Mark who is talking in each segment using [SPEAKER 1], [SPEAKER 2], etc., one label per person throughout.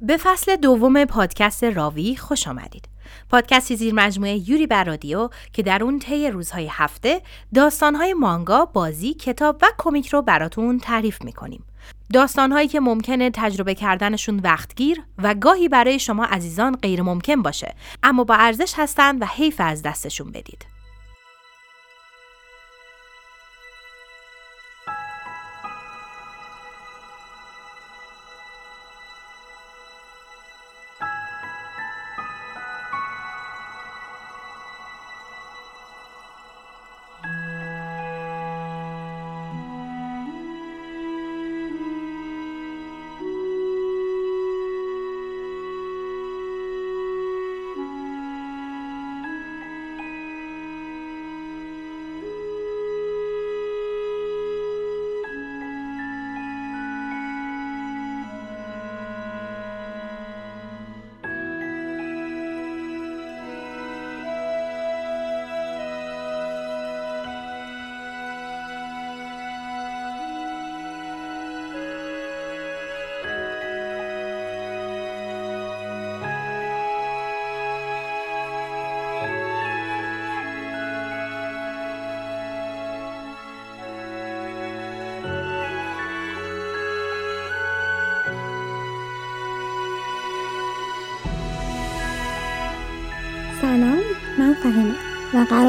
[SPEAKER 1] به فصل دوم پادکست راوی خوش آمدید. پادکستی زیر مجموعه یوری بر که در اون طی روزهای هفته داستانهای مانگا، بازی، کتاب و کمیک رو براتون تعریف می‌کنیم. داستانهایی که ممکنه تجربه کردنشون وقتگیر و گاهی برای شما عزیزان غیر ممکن باشه اما با ارزش هستند و حیف از دستشون بدید.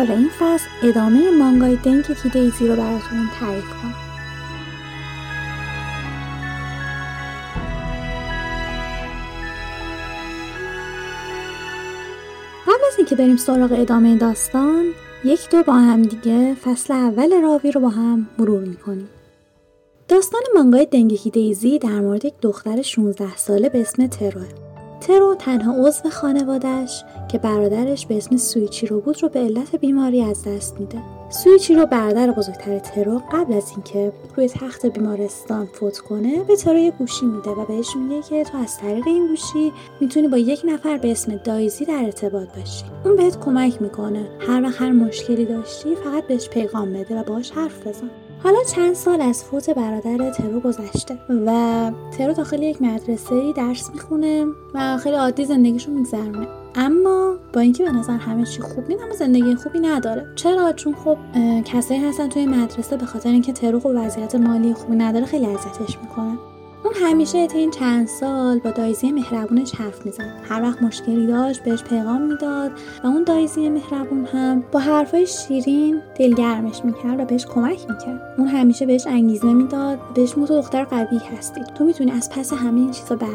[SPEAKER 2] قرار این فصل ادامه مانگای دنگ ایزی رو براتون تعریف کنم. قبل از اینکه بریم سراغ ادامه داستان یک دو با هم دیگه فصل اول راوی رو با هم مرور می‌کنیم. داستان مانگای دنگکی دیزی در مورد یک دختر 16 ساله به اسم تروه. ترو تنها عضو خانوادهش که برادرش به اسم سویچیرو بود رو به علت بیماری از دست میده. سویچیرو برادر بزرگتر ترو قبل از اینکه روی تخت بیمارستان فوت کنه به ترو یه گوشی میده و بهش میگه که تو از طریق این گوشی می‌تونی با یک نفر به اسم دایزی در ارتباط باشی. اون بهت کمک می‌کنه. هر وقت هر مشکلی داشتی فقط بهش پیغام بده و باهاش حرف بزن. حالا چند سال از فوت برادر ترو گذشته و ترو داخل یک مدرسه درس می‌خونه و خیلی عادی زندگیشو میگذرونه. اما با اینکه به نظر همه چی خوب نیست اما زندگی خوبی نداره. چرا؟ چون خب کسایی هستن توی مدرسه به خاطر اینکه ترو خب وضعیت مالی خوبی نداره خیلی اذیتش می‌کنن. اون همیشه تا این چند سال با دایزی مهربونش حرف می‌زد. هر وقت مشکلی داشت بهش پیغام می‌داد و اون دایزی مهربون هم با حرفای شیرین دلگرمش می‌کرد و بهش کمک می‌کرد. اون همیشه بهش انگیزه می‌داد بهش مو دختر قوی هستی. تو می‌تونی از پس همه این چیزا بر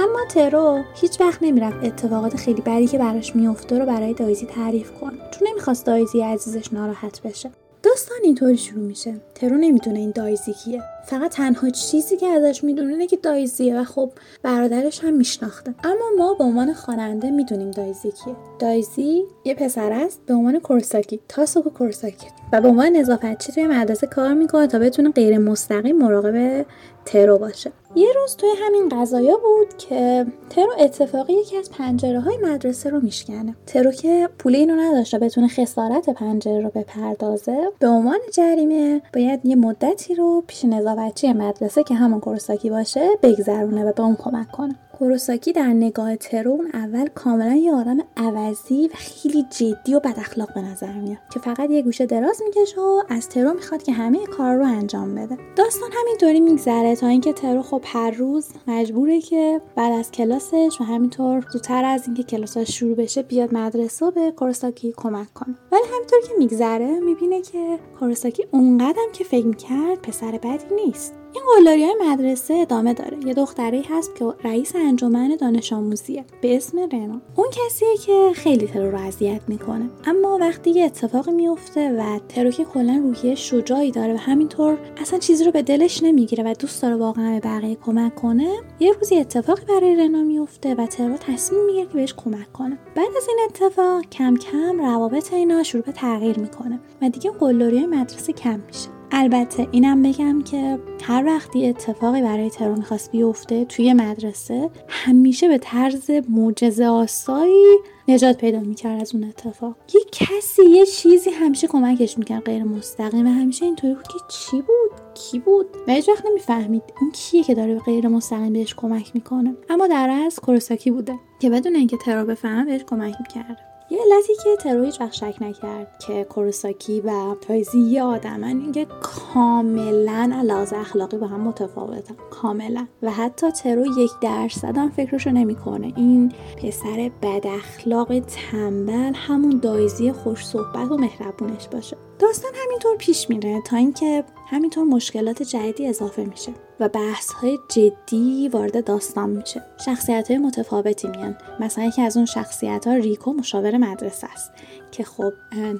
[SPEAKER 2] اما ترو هیچ وقت نمی‌رفت اتفاقات خیلی بدی که براش میفته رو برای دایزی تعریف کن چون نمی‌خواست دایزی عزیزش ناراحت بشه. داستان اینطوری شروع میشه. ترو نمی‌دونه این دایزی کیه. فقط تنها چیزی که ازش می‌دونه اینه که دایزیه و خب برادرش هم میشناخته. اما ما به عنوان خواننده می‌دونیم دایزی کیه. دایزی یه پسر است به عنوان کورساکی تاسوکو کورساکی. و به عنوان نظافتچی توی مدرسه کار می‌کنه تا بتونه غیر مستقیم مراقب ترو باشه. یه روز توی همین غذایا بود که ترو اتفاقی یکی از پنجره های مدرسه رو میشکنه. ترو که پول اینو نداشته بتونه خسارت پنجره رو بپردازه به عنوان جریمه باید یه مدتی رو پیش نظافتچی مدرسه که همون کورساکی باشه بگذرونه و به اون کمک کنه. کوروساکی در نگاه ترون اول کاملا یه آدم عوضی و خیلی جدی و بد اخلاق به نظر میاد که فقط یه گوشه دراز می‌کشه و از ترو می‌خواد که همه کار رو انجام بده. داستان همینطوری میگذره تا اینکه ترو خب هر روز مجبوره که بعد از کلاسش و همینطور زودتر از اینکه کلاسش شروع بشه بیاد مدرسه و به کوروساکی کمک کنه. ولی همینطور که میگذره می‌بینه که کوروساکی اونقدرم که فکر می‌کرد پسر بدی نیست. این قلدری های مدرسه ادامه داره. یه دختری هست که رئیس انجمن دانش آموزیه. به اسم رنا. اون کسیه که خیلی ترو رو اذیت می‌کنه. اما وقتی یه اتفاقی میفته و ترو که کلا روحیه شجاعی داره و همینطور اصلا چیزی رو به دلش نمی‌گیره و دوست داره واقعا به بقیه کمک کنه یه روزی اتفاقی برای رنا میفته و ترو تصمیم می‌گیره که بهش کمک کنه. بعد از این اتفاق کم کم روابط اینا شروع به تغییر می‌کنه و دیگه قلدری های مدرسه کم میشه. البته اینم بگم که هر وقتی اتفاقی برای ترو می‌خواست بیفته توی مدرسه همیشه به طرز معجزه آسایی نجات پیدا می‌کرد از اون اتفاق. یه کسی یه چیزی همیشه کمکش می‌کرد غیر مستقیم همیشه اینطوری بود که چی بود؟ کی بود؟ و هیچ وقت نمی‌فهمید این کیه که داره غیر مستقیم بهش کمک می‌کنه. اما در از کورساکی بوده که بدون اینکه ترو بفهمه بهش کمک می‌کرده. یه علتی که ترو هیچ وقت شک نکرد که کوروساکی و تایزی یه آدمن اینکه کاملا علاوه اخلاقی با هم متفاوتن. کاملا. و حتی ترو یک درصد هم فکرشو نمی‌کنه. این پسر بد اخلاق تنبل همون دایزی خوش صحبت و مهربونش باشه. داستان همینطور پیش میره تا اینکه همینطور مشکلات جدیدی اضافه میشه و بحث های جدی وارد داستان میشه. شخصیت های متفاوتی میان. مثلا یکی از اون شخصیت ها ریکو مشاور مدرسه است که خب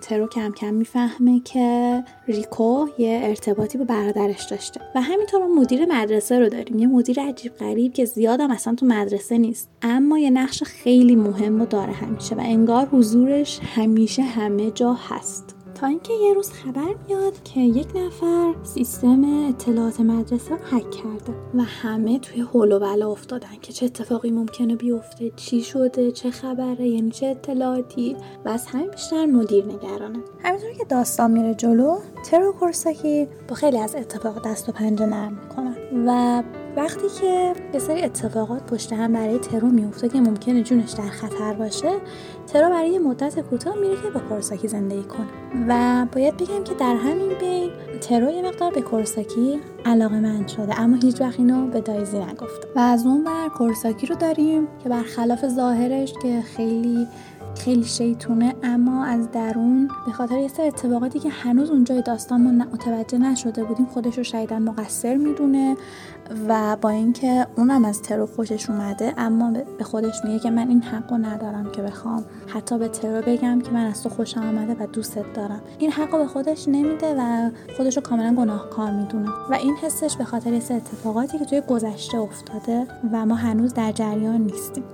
[SPEAKER 2] ترو کم کم می‌فهمه که ریکو یه ارتباطی با برادرش داشته و همینطور ما مدیر مدرسه رو داریم. یه مدیر عجیب غریب که زیادم اصلا تو مدرسه نیست. اما یه نقش خیلی مهم رو داره همیشه و انگار حضورش همیشه همه جا هست. تا اینکه یه روز خبر میاد که یک نفر سیستم اطلاعات مدرسه رو هک کرده و همه توی هول و بلا افتادن که چه اتفاقی ممکنه بیفته چی شده چه خبره یعنی چه اطلاعاتی و از همین بیشتر مدیر نگرانه همینطور که داستان میره جلو ترو کورساکی با خیلی از اتفاق دست و پنجه نرم می‌کنن و وقتی که یه سری اتفاقات پشت هم برای ترو میفته که ممکنه جونش در خطر باشه ترو برای مدت کوتاه میره که با کورساکی زندگی کنه. و باید بگم که در همین بین ترو یه مقدار به کورساکی علاقه من شده اما هیچ وقت اینو به دایزی نگفته و از اون بر کورساکی رو داریم که برخلاف ظاهرش که خیلی خیلی شیطونه اما از درون به خاطر یه سر اتفاقاتی که هنوز اونجای داستان ما متوجه نشده بودیم خودش رو شایدن مقصر می‌دونه و با اینکه اونم از ترو خوشش اومده اما به خودش میگه که من این حقو ندارم که بخوام. حتی به ترو بگم که من از تو خوشم آمده و دوستت دارم. این حقو به خودش نمیده و خودش رو کاملا گناهکار می‌دونه. و این حسش به خاطر سه اتفاقاتی که توی گذشته افتاده و ما هنوز در جریان نیستیم.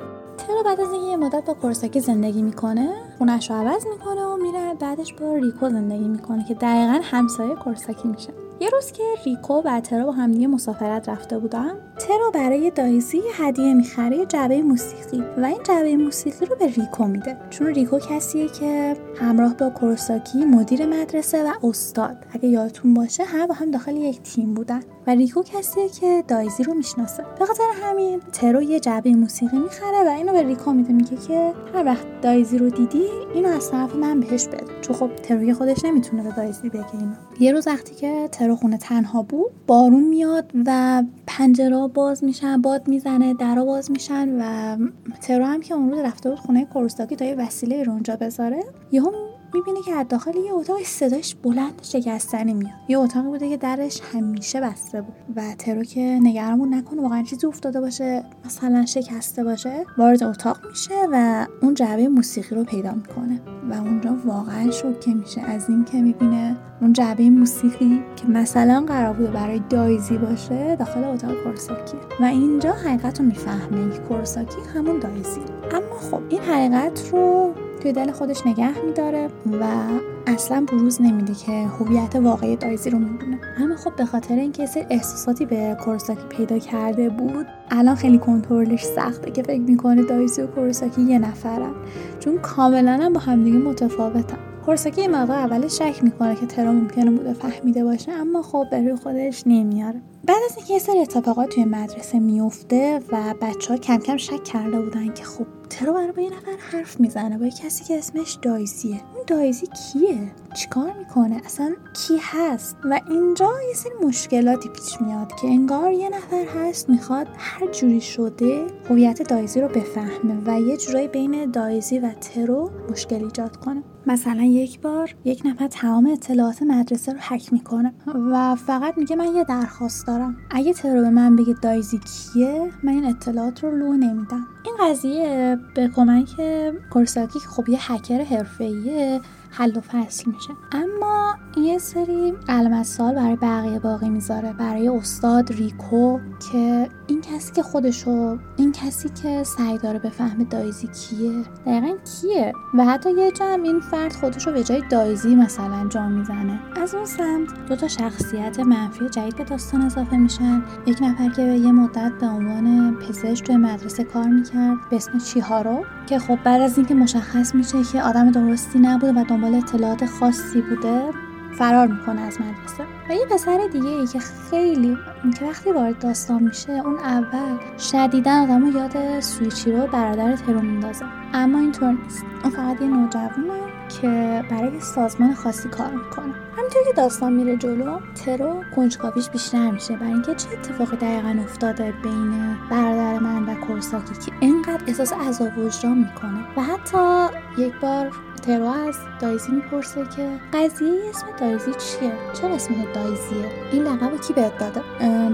[SPEAKER 2] ترو بعد از اینکه یه مدت با کورساکی زندگی می‌کنه خونش رو عوض می‌کنه و میره بعدش با ریکو زندگی می‌کنه که دقیقا همسایه کورساکی میشه. یه روز که ریکو و ترو با همدیگه مسافرت رفته بودن ترو برای دایزی هدیه می‌خره جعبه موسیقی و این جعبه موسیقی رو به ریکو میده. چون ریکو کسیه که همراه با کوروساکی مدیر مدرسه و استاد. اگه یادتون باشه هر با هم داخل یک تیم بودن. و ریکو کسیه که دایزی رو می‌شناسه. به خاطر همین ترو یه جعبه موسیقی می‌خره و اینو به ریکو میده میگه که هر وقت دایزی رو دیدی اینو از طرف من بهش بده. چون خب تروی خودش نمی‌تونه به دایزی بگه اینو. یه روز وقتی که ترو خونه تنها بود بارون میاد و پنجره باز میشن باد می‌زنه درا باز میشن و ترو هم که اون روز رفته بود خونه کورستاکی تا یه وسیله رو اونجا بذاره یهو می‌بینه که از داخل یه اتاق صداش بلند شکستنی میاد. یه اتاقی بوده که درش همیشه بسته بود. و ترو که نگرانمون نکنه واقعا چیزی افتاده باشه مثلا شکسته باشه وارد اتاق میشه و اون جعبه موسیقی رو پیدا می‌کنه. و اونجا واقعا شوکه میشه از اینکه می‌بینه اون جعبه موسیقی که مثلا قرار بوده برای دایزی باشه داخل اتاق کورساکی و اینجا حقیقت رو می‌فهمه که کورساکی همون دایزی اما خب این حقیقت رو توی دل خودش نگه میداره و اصلا بروز نمیده که هویت واقعی دایزی رو می‌دونه اما خب به خاطر اینکه سری احساساتی به کورساکی پیدا کرده بود الان خیلی کنترلش سخته که فکر می‌کنه دایزی و کورساکی یه نفرن. چون کاملا هم با همدیگه متفاوتن. کورساکی این موقع اول شک می‌کنه که ترا ممکنه بوده فهمیده باشه اما خب به روی خودش نمیاره. بعد از اینکه یه سری اتفاقات توی مدرسه میفته و بچه ها کم کم شک کرده بودن که خب ترا برای با یه نفر حرف می‌زنه؟ با کسی که اسمش دایزیه. اون دایزی کیه؟ چیکار می‌کنه؟ اصلا کی هست؟ و اینجا یه سری مشکلاتی پیش میاد که انگار یه نفر هست می‌خواد هر جوری شده هویت دایزی رو بفهمه و یه جورایی بین دایزی و ترو مشکل ایجاد کنه. مثلا یک بار یک نفر تمام اطلاعات مدرسه رو حک می‌کنه و فقط میگه من یه درخواست دارم. اگه ترو به من بگه دایزی کیه من این اطلاعات رو لو نمیدم. این قضیه به کمک کورساکی که خب یه هکر حرفه‌ایه حل و فصل میشه. اما یه سری علامت سال برای بقیه باقی می‌ذاره. برای استاد ریکو که این کسی که خودشو این کسی که سعی داره بفهمه دایزی کیه. دقیقا کیه؟ و حتی یه جا هم این فرد خودشو به جای دایزی مثلا جا می‌زنه. از اون سمت دو تا شخصیت منفی جدید به داستان اضافه میشن. یک نفر که یه مدت به عنوان پزشک توی مدرسه کار می‌کرد به اسم چیهارو که خب بعد از اینکه مشخص میشه که آدم درستی نبوده و دنبال اطلاعات خاصی بوده فرار می‌کنه از مدرسه. و یه پسر دیگه ای که خیلی که وقتی وارد داستان میشه اون اول شدیدا آدم یاد سویچی رو برادر ترو میندازه. اما اینطور نیست. اون فقط یه نوجوانه که برای سازمان خاصی کار می‌کنه. همینطور که داستان میره جلو ترو کنجکاویش بیشتر میشه. برای اینکه چه اتفاقی دقیقا افتاده بین برادر من و کورساکی که اینقدر احساس عذاب وجدان می‌کنه. و حتی یک بار ترو از دایزی می‌پرسه که قضیه اسم دایزی چیه؟ چرا اسم دایزیه؟ این لقب کی بهت داده؟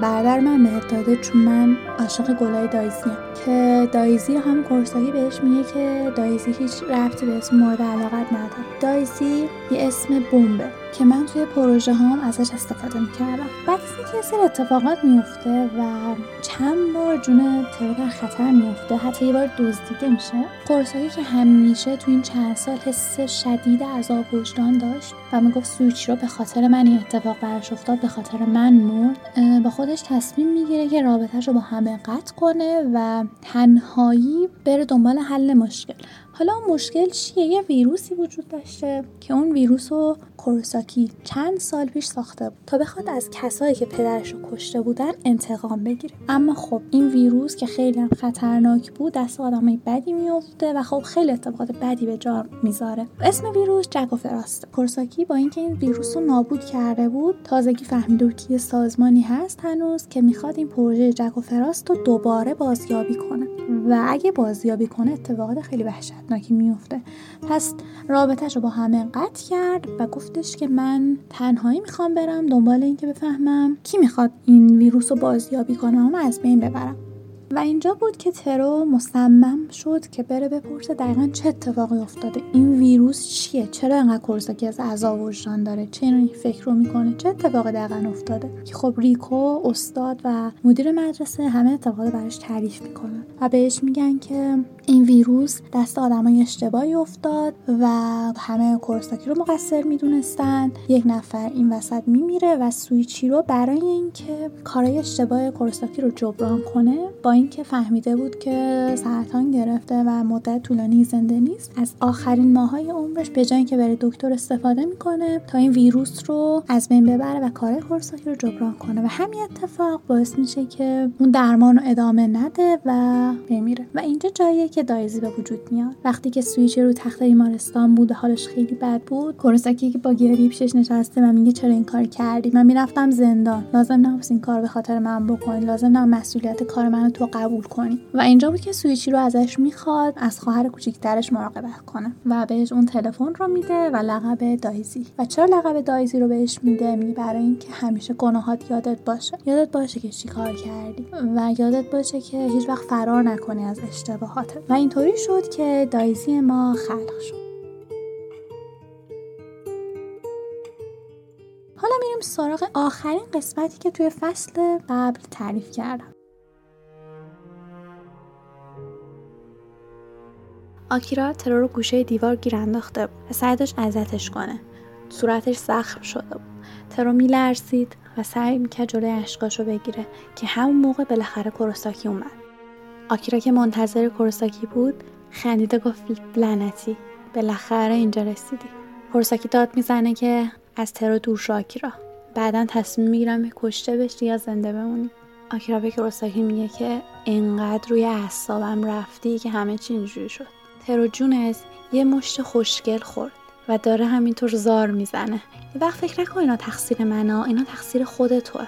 [SPEAKER 2] برادر من بهت داده چون من عاشق گلای دایزیم که دایزی هم کوروساکی بهش میگه که دایزی هیچ ربطی به اسم مورد علاقت نداره. دایزی یه اسم بمبه. که من توی پروژه هم ازش استفاده می‌کردم. بعد از اینکه یه سری اتفاقات میفته و چند بار جون ترو در خطر میفته حتی یه بار دزدیده میشه کوروساکی که همیشه تو این چند سال حس شدید عذاب وجدان داشت و می‌گفت سوئیچیرو به خاطر من این اتفاق براش افتاد به خاطر من مرد با خودش تصمیم می‌گیره که رابطهش رو با همه قطع کنه و تنهایی بره دنبال حل مشکل. حالا مشکل چیه؟ یه ویروسی وجود داشته که اون ویروس رو کوروساکی چند سال پیش ساخته بود. تا بخواد از کسایی که پدرش رو کشته بودن انتقام بگیره. اما خب این ویروس که خیلی هم خطرناک بود دست آدمای بدی میفته و خب خیلی اتفاقات بدی به جا می‌ذاره. اسم ویروس جکوفراست کورساکی با اینکه این ویروس رو نابود کرده بود تازگی فهمیده که سازمانی هست هنوز که می‌خواد این پروژه جکوفراست رو دوباره بازیابی کنه. و اگه بازیابی کنه اتفاقات خیلی وحشتناکی میفته پس رابطهش رو با همه قطع کرد و گفتش که من تنهایی می‌خوام برم دنبال اینکه بفهمم کی می‌خواد این ویروس رو بازیابی کنه و از بین ببرم. و اینجا بود که ترو مصمم شد که بره بپرسه دقیقا چه اتفاقی افتاده. این ویروس چیه؟ چرا انقدر کورساکی از عذاب وجدان داره؟ چه این فکر رو می‌کنه؟ چه اتفاقی دقیقا افتاده؟ که خب ریکو استاد و مدیر مدرسه همه اتفاقات براش تعریف می‌کنن. و بهش میگن که این ویروس دست آدمای اشتباهی افتاد و همه کورساکی رو مقصر می‌دونستن. یک نفر این وسط میمیره و سویچی رو برای اینکه کارای اشتباه کورساکی رو جبران کنه با اینکه فهمیده بود که سرطان گرفته و مدت طولانی زنده نیست. از آخرین ماهای عمرش به جای اینکه بره دکتر استفاده می‌کنه تا این ویروس رو از بین ببره و کار کورساکی رو جبران کنه. و همین اتفاق باعث میشه که اون درمان رو ادامه نده و بمیره. و اینجا جاییه که دایزی به وجود میاد وقتی که سویچ رو تخت بیمارستان بود و حالش خیلی بد بود کورساکی که با گریه پیشش نشسته و میگه چرا این کار کردی؟ من می‌رفتم زندان. لازم نبود این کار به خاطر من بکنی. لازم نبود مسئولیت کار منو تو قبول کنی. و اینجا بود که سویچی رو ازش می‌خواد از خواهر کوچیکترش مراقبت کنه. و بهش اون تلفن رو میده و لقب دایزی. و چرا لقب دایزی رو بهش میده؟ میگه برای اینکه همیشه گناهات یادت باشه. یادت باشه که چی کار کردی. و یادت باشه که هیچ وقت فرار نکنی از اشتباهاتت. و اینطوری شد که دایزی ما خلق شد. حالا میریم سراغ آخرین قسمتی که توی فصل قبل تعریف کردم. آکیرا ترور رو گوشه دیوار گیر انداخته و سعی داشت اذتش کنه. صورتش زخم شده بود. ترو میلرزید و سعی می‌کرد جلوی اشکاشو بگیره که همون موقع بالاخره کروساکی اومد. آکیرا که منتظر کروساکی بود خندیده گفت لعنتی بالاخره اینجا رسیدی. کروساکی داد می‌زنه که از ترو دور شو آکیرا. بعدا تصمیم می‌گیرم کشته بشی یا زنده بمونی. آکیرا به کروساکی میگه که انقدر روی اعصابم رفتی که همه چی اینجوری شد. ترو جونز یه مشت خوشگل خورد و داره همینطور زار می‌زنه. یه وقت فکر نکن اینا تقصیر منه اینا تقصیر خود توه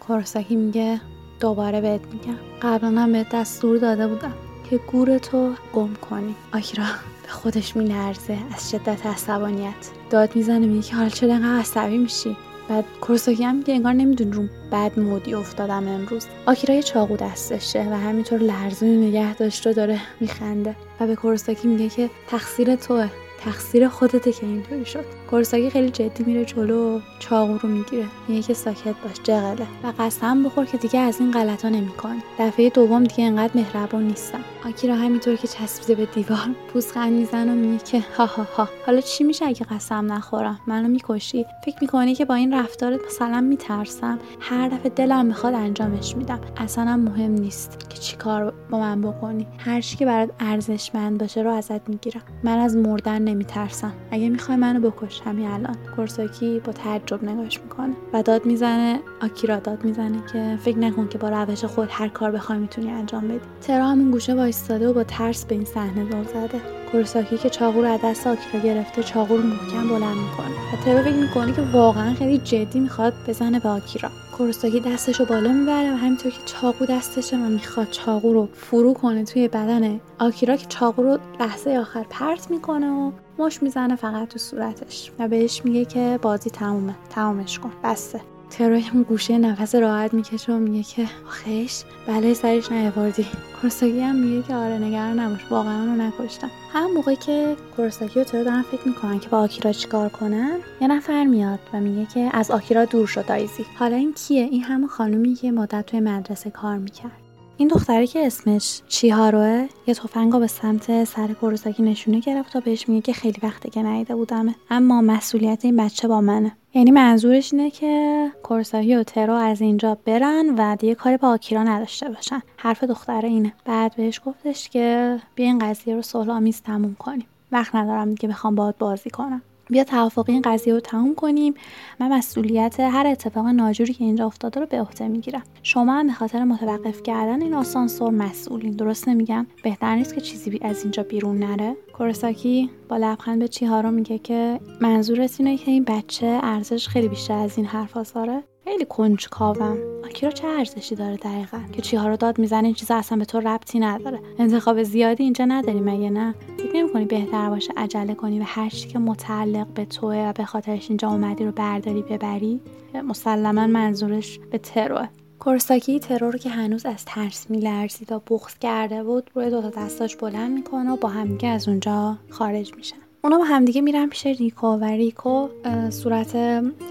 [SPEAKER 2] کورساکی میگه دوباره بهت میگم. قبلا هم بهت دستور داده بودم که گور تو گم کنی. آکیرا به خودش مینرزه از شدت عصبانیت. داد می‌زنه میگه که حالا چرا انقدر عصبی میشی؟ بعد کورساکی هم میگه انگار نمیدون رو بد مودی افتادم امروز. آکیرا یه چاقو دستشه و همینطور لرزونی نگه داشت و داره میخنده. و به کورساکی میگه که تقصیر توه. تقصیر خودته که اینطوری شد. کورساکی خیلی جدی میره جلو چاقو رو می‌گیره. میگه که ساکت باش جغله. و قسم بخور که دیگه از این غلطا نمی‌کنی. دفعه دوم دیگه انقدر مهربان نیستم. آکیرا همینطور که چسبیده به دیوار پوزخند می‌زنه و میگه که ها ها ها. حالا چی میشه اگه قسم نخورم؟ منو می‌کشی؟ فکر می‌کنی که با این رفتارت مثلا میترسم؟ هر دفعه دلم می‌خواد انجامش میدم. اصلا مهم نیست که چی کار با من بکنی. هر چی که برات ارزشمند باشه رو ازت می‌گیرم. من از مردن نمیترسم. اگه می‌خوای منو بکش. همین الان کورساکی با تعجب نگاش می‌کنه و داد می‌زنه آکیرا داد می‌زنه که فکر نکن که با روش خود هر کار بخوای می‌تونی انجام بدی. ترا همون گوشه وایستاده و با ترس به این صحنه دور زده. کورساکی که چاقو رو از دست آکیرا گرفته چاقو رو محکم بلند می‌کنه و ترا فکر می‌کنه که واقعا خیلی جدی می‌خواد بزنه به آکیرا. کورساکی دستش رو بالا می‌بره و همینطور که چاقو دستشه و می‌خواد چاقو رو فرو کنه توی بدن آکیرا که چاقو رو لحظه آخر پرت می‌کنه و مش می‌زنه فقط تو صورتش و بهش میگه که بازی تمومه تمامش کن بسته. تروی اون گوشه نفس راحت می‌کشه و میگه که آخیش بله سرش نیاوردی. کورساکی هم میگه که آره نگران نباش واقعا رو نکشتم. هم موقعی که کورساکی و ترو دارن فکر می‌کنن که با آکیرا چیکار کنن یه نفر میاد و میگه که از آکیرا دور شد دایزی حالا این کیه؟ این همون خانومی که مدت توی مدرسه کار می‌کرد. این دختری که اسمش چیهاروه یه تفنگ به سمت سر کورساکی نشونه گرفت و بهش میگه که خیلی وقته که ندیده بودمه. اما مسئولیت این بچه با منه. یعنی منظورش اینه که کورساکی و ترو از اینجا برن و دیگه کاری با آکیرا نداشته باشن. حرف دختره اینه. بعد بهش گفتش که بیا این قضیه رو صلح تموم کنیم. وقت ندارم دیگه بخوام باهات بازی کنم. بیا توافقی این قضیه رو تموم کنیم. من مسئولیت هر اتفاق ناجوری که اینجا افتاده رو به عهده می‌گیرم. شما هم به خاطر متوقف کردن این آسانسور مسئولین درست نمیگم؟ بهتر نیست که چیزی از اینجا بیرون نره؟ کورساکی با لبخند به چیهارو میگه که منظورت اینه که این بچه ارزش خیلی بیشتر از این حرف داره خیلی کنجکاوم. آکیرا چه ارزشی داره دقیقا؟ که چیها رو داد می‌زنه این چیزا اصلا به تو ربطی نداره. انتخاب زیادی اینجا نداری مگه نه؟ فکر نمی‌کنی بهتر باشه عجله کنی و هر چی که متعلق به توه و به خاطرش اینجا اومدی رو برداری ببری؟ مسلما منظورش به تروه. کورساکی ترور که هنوز از ترس میلرزید و بغض کرده بود روی دوتا دستاش بلند می‌کنه و با همدیگه از اونجا خارج میشن. اونا با همدیگه میرن پیش ریکو و ریکو صورت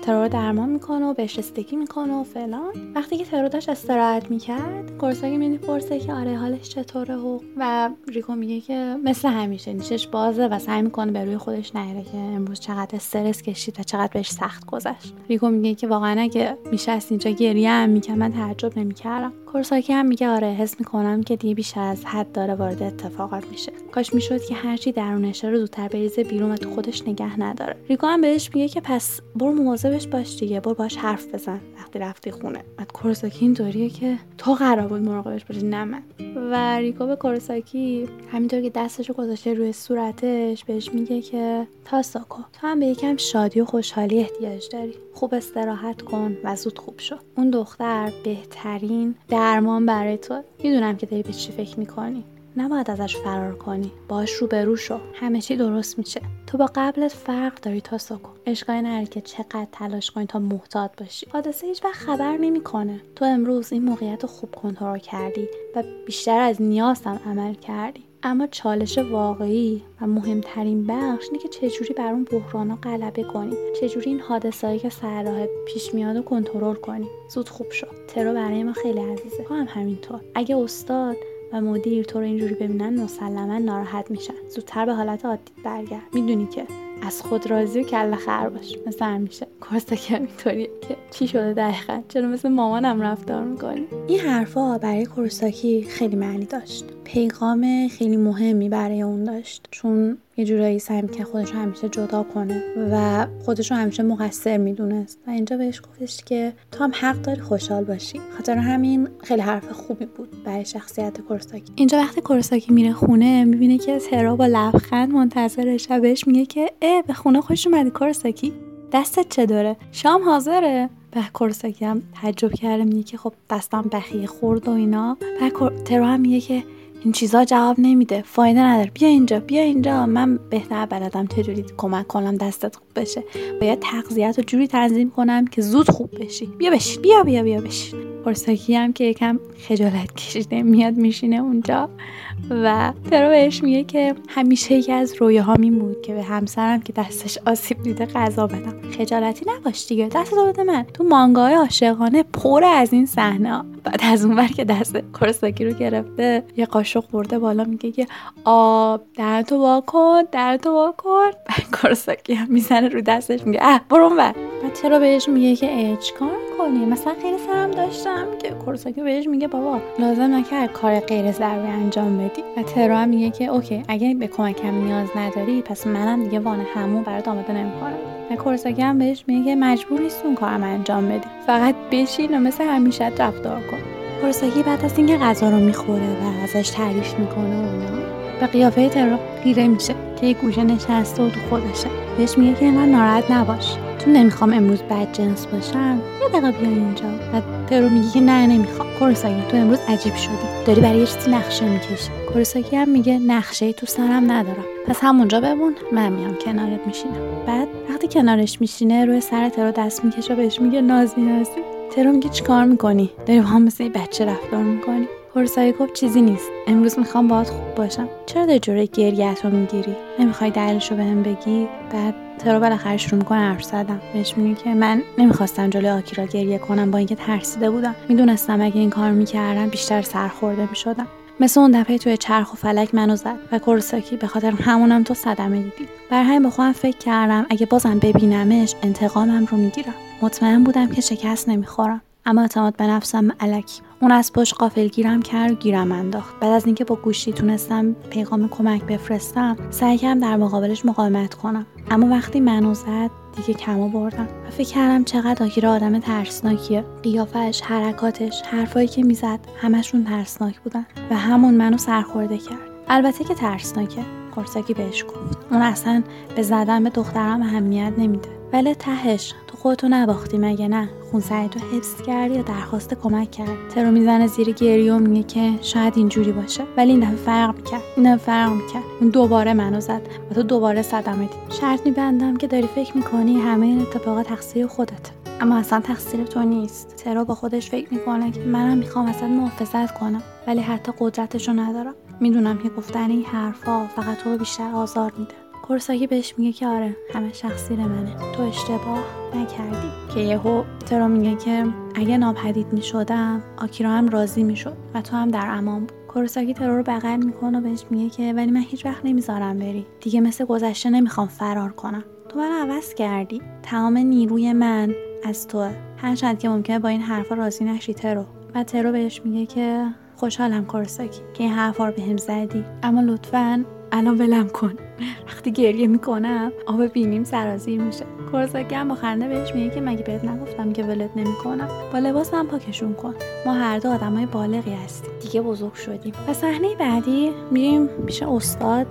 [SPEAKER 2] ترور درمان می‌کنه و بهش رسیدگی می‌کنه و فلان. وقتی که ترور داشت استراحت می‌کرد کورساکی می‌پرسه که آره حالش چطوره و و ریکو میگه که مثل همیشه نیشش بازه و سعی می‌کنه به روی خودش نیاره که امروز چقدر استرس کشید و چقدر بهش سخت گذشت. ریکو میگه که واقعا اگه میشه اینجا گریه هم می‌کرد من تعجب نمی‌کردم. کورساکی هم میگه آره حس می‌کنم که دیگه بیش از حد داره وارد اتفاقات میشه. کاش می‌شد که هرچی درونشه رو زودتر بریزه بیرون و تو خودش نگه نداره. ریکو هم بهش میگه که پس برو مواظبش باش دیگه برو باش حرف بزن. وقتی رفتی خونه. بعد کورساکی اینطوریه که تو قرار بود مراقبش باشی نه من. و ریکو به کورساکی همینطور که دستشو گذاشته روی صورتش بهش میگه که تاساکو تو هم به یکم شادی و خوشحالی احتیاج داری. خوب استراحت کن و زود خوب شو. اون دختر بهترین درمان برای تو. می‌دونم که داری به چی فکر می‌کنی. نباید ازش فرار کنی. باش روبرو شو. همه چی درست میشه. تو با قبلت فرق داری تا سکو اشکالی نره که چقدر تلاش کنی تا محتاط باشی. حادثه هیچ وقت خبر نمی‌کنه. تو امروز این موقعیت رو خوب کنترل کردی و بیشتر از نیازم عمل کردی. اما چالش واقعی و مهمترین بخش اینه که چجوری بر اون بحران غلبه کنی. چجوری این حادثهایی که سر راه پیش میاد و کنترل کنی. زود خوب شد ترو برای ما خیلی عزیزه. تو هم همینطور. اگه استاد و مدیر تو رو اینجوری ببینن مسلما ناراحت میشن. زودتر به حالت عادی برگرد. می‌دونی که از خود راضی و کل خر باش. مثل همیشه کورساکی اینطوریه که چی شده دقیقا؟ چرا مثل مامانم رفتار می‌کنی؟ این حرفا برای کورساکی خیلی معنی داشت. پیغام خیلی مهمی برای اون داشت. چون یه جورایی سعی که خودش همیشه جدا کنه و خودش رو همیشه مقصر می‌دونست. و اینجا بهش گفتش که تو هم حق داری خوشحال باشی. خاطر همین خیلی حرف خوبی بود برای شخصیت کورساکی. اینجا وقتی کورساکی میره خونه می‌بینه که ترا با لبخند منتظرش بهش میگه که اه به خونه خوش اومدی کورساکی؟ دستت چه داره؟ شام حاضره. به کورساکی هم تعجب کرده میگه که خب دستم بخیه خورد و اینا. و ترا هم میگه که این چیزا جواب نمیده. فایده نداره. بیا اینجا بیا اینجا. من بهتر بلدم چجوری کمک کنم دستت خوب بشه. باید تغذیت رو جوری تنظیم کنم که زود خوب بشی. بیا بشین. بیا بیا بیا بشین. کورساکی هم که یکم خجالت کشیده میاد میشینه اونجا. و ترو بهش میگه که همیشه یکی از رویاهام این بود که به همسرم که دستش آسیب دیده غذا بدم. خجالتی نباش دیگه دست بده من. تو مانگای عاشقانه پر از این صحنه بعد از اونور که دست کورساکی رو گرفته یه قاشق برده بالا میگه که آب در تو وا کن در تو وا کن. کورساکی هم می‌زنه رو دستش میگه اه برون بر بعد چرا بهش میگه که اچ کار کنی؟ مثلا خیلی سرم داشتم. که کورساکی بهش میگه بابا لازم نکرد کار غیر ضروری انجام بدی. و هم میگه که اوکی اگه به کمکم نیاز نداری پس منم دیگه وان همون برات آماده نمی‌کنم. و کورساکی هم بهش میگه مجبور نیست اون کارم انجام بدی. فقط بشین و مثل همیشه رفتار کن. کورساکی بعد از اینکه غذا رو می‌خوره و ازش تعریف می‌کنه و اونا به قیافه ترو خیره میشه که یه گوشه نشسته و تو خودشه. بهش میگه که من ناراحت نباش چون نمی‌خوام امروز بد جنس باشم یه دقیقه بیا اینجا و ترو میگه که نه نمی‌خوام. کورساکی تو امروز عجیب شدی. داری برای یه چیزی نقشه می‌کشی. کورساکی هم میگه نقشه تو سرم ندارم. پس همونجا بمون من میام کنارت میشینم. بعد وقتی کنارش میشینه روی سر ترو دست می‌کشه و بهش میگه نازی نازی. ترو میگه چیکار می‌کنی؟ داری با هم مثل بچه رفتار می‌کنی. کورسایی گفت چیزی نیست. امروز می‌خوام باهات خوب باشم. چرا داری جوره گریت رو می‌گیری؟ نمی‌خوای دلیلش رو بهم بگی؟ بعد ترو بالاخره شروع می‌کنه حرف زدم بهش میگه که من نمی‌خواستم جلوی آکیرا گریه کنم با اینکه ترسیده بودم. می‌دونستم اگه این کار می‌کردم بیشتر سرخورده می‌شدم. مثل اون دفعه توی چرخ و فلک منو زد و کورساکی به خاطر همونم تو صدمه دیدی. بر همین به خودم فکر کردم اگه بازم ببینمش انتقامم رو می‌گیرم. مطمئن بودم که شکست نمی‌خورم. اما اعتماد به نفسم علکی. اون از پشت قافل گیرم کرد گیرم انداخت. بعد از اینکه با گوشی تونستم پیغام کمک بفرستم سعی کردم در مقابلش مقاومت کنم. اما وقتی منو زد دیگه کمو بردم. و فکر کردم چقدر آکیرا آدم ترسناکیه. قیافش حرکاتش حرفایی که می‌زد همشون ترسناک بودن. و همون منو سرخورده کرد. البته که ترسناکه. کورساکی بهش گفت. اون اصلا به زدن به دخترم اهمیت نمیده. ولی تهش تو خودتو نباختی مگه نه؟ خونسردی تو حفظ کردی یا درخواست کمک کرد ترو می‌زنه زیر گریه و میگه که شاید اینجوری باشه. ولی این دفعه فرق می‌کرد. این دفعه فرق می‌کرد. اون دوباره منو زد. و تو دوباره دید. شرط میبندم که داری فکر می‌کنی همه این اتفاقات تقصیر خودت. اما اصلا تقصیر تو نیست. ترو با خودش فکر می‌کنه که منم می‌خوام اصلا محافظت کنم. ولی حتی قدرتشو ندارم. می‌دونم که گفتن این حرفا فقط تو رو بیشتر آزار میده. کورساکی بهش میگه که آره همه شخصیر منه. تو اشتباه نکردی. که یهو ترو میگه که اگه ناپدید می‌شدم آکیرا هم راضی می‌شد و تو هم در امان بود. کورساکی ترو رو بغل می‌کنه و بهش میگه که ولی من هیچ وقت نمی‌ذارم بری. دیگه مثل گذشته نمی‌خوام فرار کنم. تو من عوض کردی. تمام نیروی من از توه. هرچند که ممکنه با این حرفا راضی نشی ترو و ترو بهش میگه که خوشحالم کورساکی که این حرفا رو بهم زدی. اما لطفا الان ولم کن. وقتی گریه می‌کنم آب بینیم سرازیر میشه. کورساکی هم با خنده بهش میگه که مگه بهت نگفتم که ولت نمی‌کنم؟ با لباسم پاکشون کن. ما هر دو آدمای بالغی هستیم. دیگه بزرگ شدیم. و صحنه بعدی میریم پیش استاد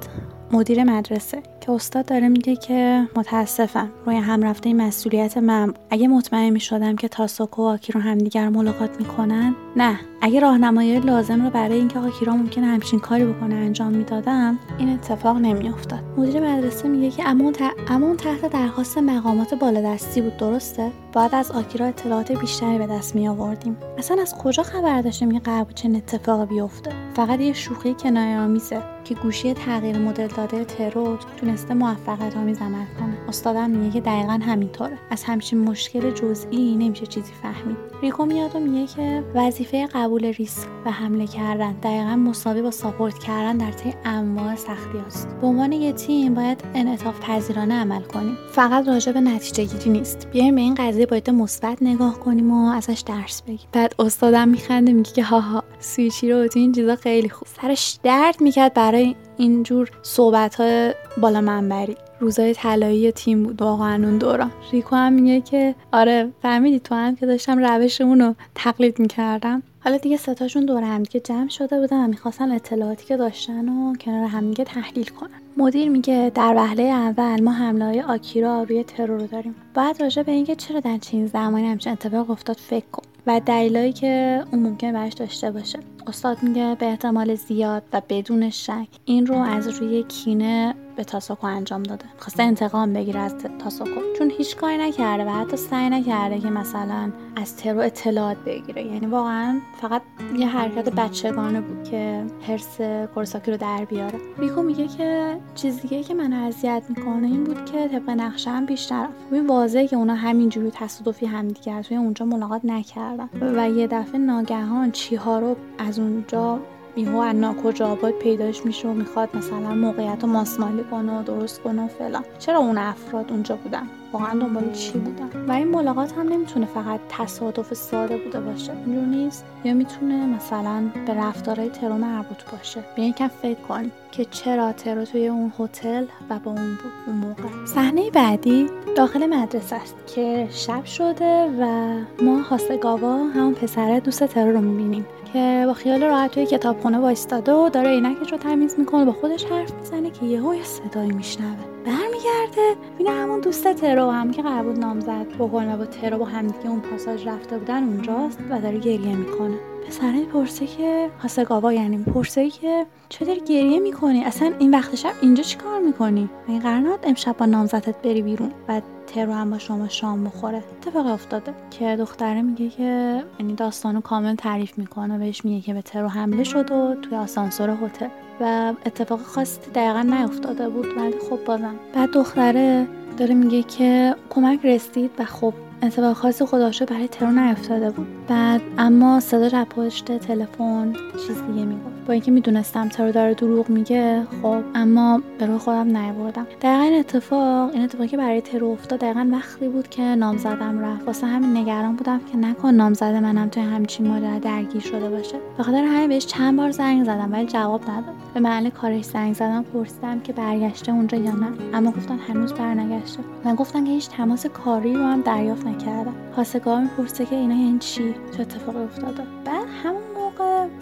[SPEAKER 2] مدیر مدرسه. که استاد داره میگه که متاسفم روی هم رفته مسئولیت من. اگه مطمئن می‌شدم که تاساکو و آکیرا همدیگر ملاقات می‌کنن نه. اگه راهنمایی لازم رو برای اینکه آکیرا ممکنه همچین کاری بکنه انجام می‌دادم این اتفاق نمیافتاد. مدیر مدرسه میگه که اما اما تحت درخواست مقامات بالادستی بود درسته؟ بعد از آکیرا اطلاعات بیشتری به دست می آوردیم اصلا از کجا خبر داشتیم که قرار چه اتفاقی بیفته؟ فقط یه شوخی کنایه آمیزه که گوشی تغییر مدل داده ترو تونسته موفقیت آمیز عمل کنه. استادم میگه که دقیقا همینطوره. از همچین مشکل جزئی نمیشه چیزی فهمید. ریکو میاد و میگه که وظیفه قبول ریسک و حمله کردن دقیقا مساوی با ساپورت کردن در طی انواع سختی است به عنوان یه تیم باید انعطاف پذیرانه عمل کنیم. فقط راجع به نتیجه گیری نیست. بیایم به این قضیه باید مثبت نگاه کنیم و ازش درس بگیم. بعد استادم میخنده میگه که هاها سویچی رو تو این چیزا خیلی خوب. سرش درد می‌کرد برای اینجور صحبت های بالا منبری. روزای طلایی تیم بود واقعا اون دوران. ریکو هم میگه که آره فهمیدی تو هم که داشتم روشمون رو تقلید می‌کردم. حالا دیگه ستاشون دور هم دیگه جمع شده بودن و می‌خواستن اطلاعاتی که داشتن و کنار هم دیگه تحلیل کنن. مدیر میگه در وهله اول ما حمله های آکیرا روی ترور رو داریم. باید راجع به اینکه چرا در چین زمانی همچین اتفاق افتاد فکر کن. و دلیلایی که اون ممکن برش داشته باشه. استاد میگه به احتمال زیاد و بدون شک این رو از روی کینه به تاسوکو انجام داده. خواسته انتقام بگیره از تاسوکو چون هیچ کاری نکرده و حتی سعی نکرده که مثلا از ترو اطلاعات بگیره. یعنی واقعا فقط یه حرکت بچگانه بود که حرس کورساکی رو در بیاره. ریکو میگه که چیز دیگه که من اذیت می‌کنه این بود که طبق نقشه بیشتر این واضحه که اونا همینجوری تصادفی همدیگر توی اونجا ملاقات نکردن. و یه دفعه ناگهان چیها رو از اونجا یهو از ناکجا آباد پیداش میشه و می‌خواد مثلا موقعیت ماسمالی کنه و درست کنه و فلان. چرا اون افراد اونجا بودن؟ واقعا دنبال چی بودن و این ملاقات هم نمی‌تونه فقط تصادف ساده بوده باشه. اینجور نیست. یا می‌تونه مثلا به رفتارهای ترو مربوط باشه. به یکم فکر کنیم که چرا ترو توی اون هتل و با اون بود اون موقع. صحنه بعدی داخل مدرسه است که شب شده و ما هاسگاوا همون پسر دوست ترو رو می‌بینیم که با خیال راحت توی کتابخونه وایستاده و داره عینکش رو تمیز می‌کنه با خودش حرف می‌زنه که یهو یه صدایی میشنوه. برمیگرده. بینه همون دوست ترو هم که قرار بود نامزد بکنه و با ترو با همدیگه اون پاساژ رفته بودن اونجاست و داره گریه می‌کنه. پسره پرسه که هاسگاوا یعنی پرسه که چه داری گریه می‌کنی؟ اصلا این وقت شب اینجا چیکار می‌کنی؟ این قرار امشب با نامزدت بری بیرون و ترو هم با شما شام بخوره؟ اتفاق افتاده که دختره میگه که یعنی داستانو کامل تعریف می‌کنه بهش میگه که به ترو حمله شد و توی آسانسور هتل. و اتفاق خاصی دقیقا نیفتاده بود ولی خب بازم. بعد دختره داره میگه که کمک رسید و خب اتفاق خاصی خداشو برای ترو نیفتاده بود. بعد اما صدا از پشت تلفن چیز دیگه می‌گفت. با اینکه می‌دونستم ترو داره دروغ میگه خب اما به روی خودم نیاوردم. دقیقا این اتفاق این اتفاقی که برای ترو افتاد دقیقا وقتی بود که نامزدم رفت. واسه همین نگران بودم که نکن نامزد منم توی همچین ماجرا درگیر شده باشه. به خاطر همین بهش چند بار زنگ زدم ولی جواب نداد. به محل کارش زنگ زدم پرسیدم که برگشته اونجا یا نه. اما گفتن هنوز برنگشته. من گفتن که هیچ تماس کاری رو هم دریافت نکردم. خواستگار می‌پرسه که اینا یعنی چی؟ چه اتفاقی افتاده؟ بعد همون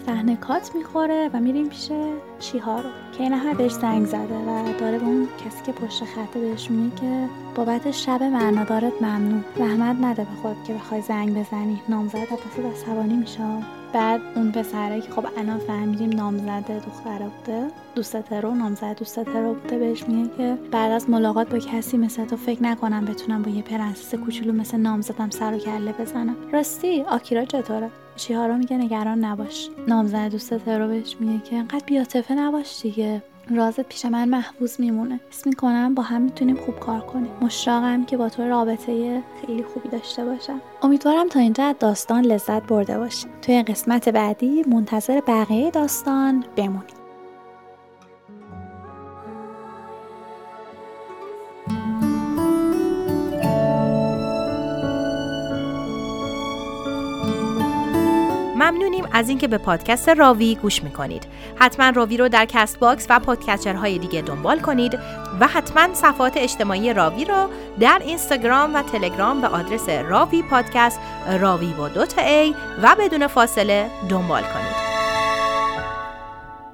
[SPEAKER 2] صحنه کات می‌خوره و میریم پیش چیها رو؟ که این بهش زنگ زده و داره به اون کسی که پشت خطه بهش میگه که بابت شب معنادارت ممنون زحمت نده به خود که بخوای زنگ بزنی. نامزد دست عصبانی میشه بعد اون پسره که خب الان فهمیدیم نامزده دختره بوده دوست ترو نامزد دوست ترو بوده بهش میگه که بعد از ملاقات با کسی مثل تو فکر نکنم بتونم با یه پرنسس کوچولو مثل نامزدم سر و کله بزنم. راستی آکیرا چطوره؟ رو میگه نگران نباش. نامزد دوست ترو بهش میگه که انقدر بی‌عاطفه نباش دیگه. رازت پیش من محفوظ میمونه. حس می‌کنم با هم می‌تونیم خوب کار کنیم. مشتاقم که با تو رابطه خیلی خوبی داشته باشم. امیدوارم تا اینجا داستان لذت برده باشید. توی قسمت بعدی منتظر بقیه داستان
[SPEAKER 1] بمونید از اینکه به پادکست راوی گوش می‌کنید. حتما راوی رو در کست باکس و پادکسترهای دیگه دنبال کنید و حتما صفحات اجتماعی راوی رو در اینستاگرام و تلگرام به آدرس راوی پادکست راوی با دوتا A و بدون فاصله دنبال کنید.